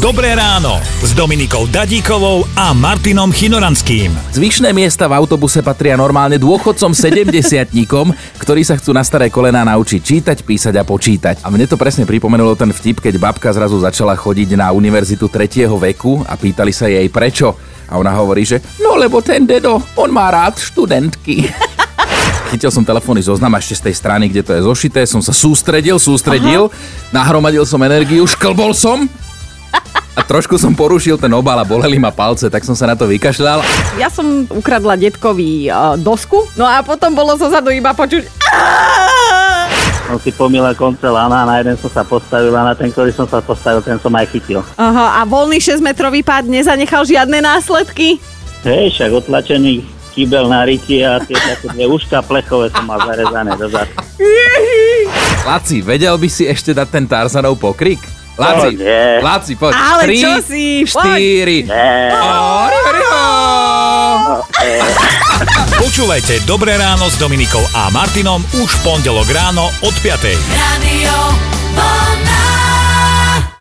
Dobré ráno s Dominikou Dadíkovou a Martinom Chinoranským. Zvyšné miesta v autobuse patria normálne dôchodcom 70 ktorí sa chcú na staré kolená naučiť čítať, písať a počítať. A mne to presne pripomenulo ten vtip, keď babka zrazu začala chodiť na univerzitu 3. veku a pýtali sa jej prečo. A ona hovorí, že no lebo ten dedo, on má rád študentky. Chytil som telefónny zoznam ešte z tej strany, kde to je zošité, som sa sústredil, sústredil, Aha. nahromadil som energiu, šklbol som a trošku som porušil ten obal a boleli ma palce, tak som sa na to vykašľal. Ja som ukradla detkovi uh, dosku, no a potom bolo zo zadu iba počuť som si pomýlil konce lana a na jeden som sa postavil a na ten, ktorý som sa postavil, ten som aj chytil. Aha, a voľný 6-metrový pád nezanechal žiadne následky? Hej, však otlačený kýbel na ryti a tie také dve uška plechové som mal zarezané do zadu. Laci, vedel by si ešte dať ten Tarzanov pokrik? Laci, nie. Laci, poď. Ale Tri, čo si? štyri. Počúvajte Dobré ráno s Dominikou a Martinom už v pondelok ráno od 5. Radio.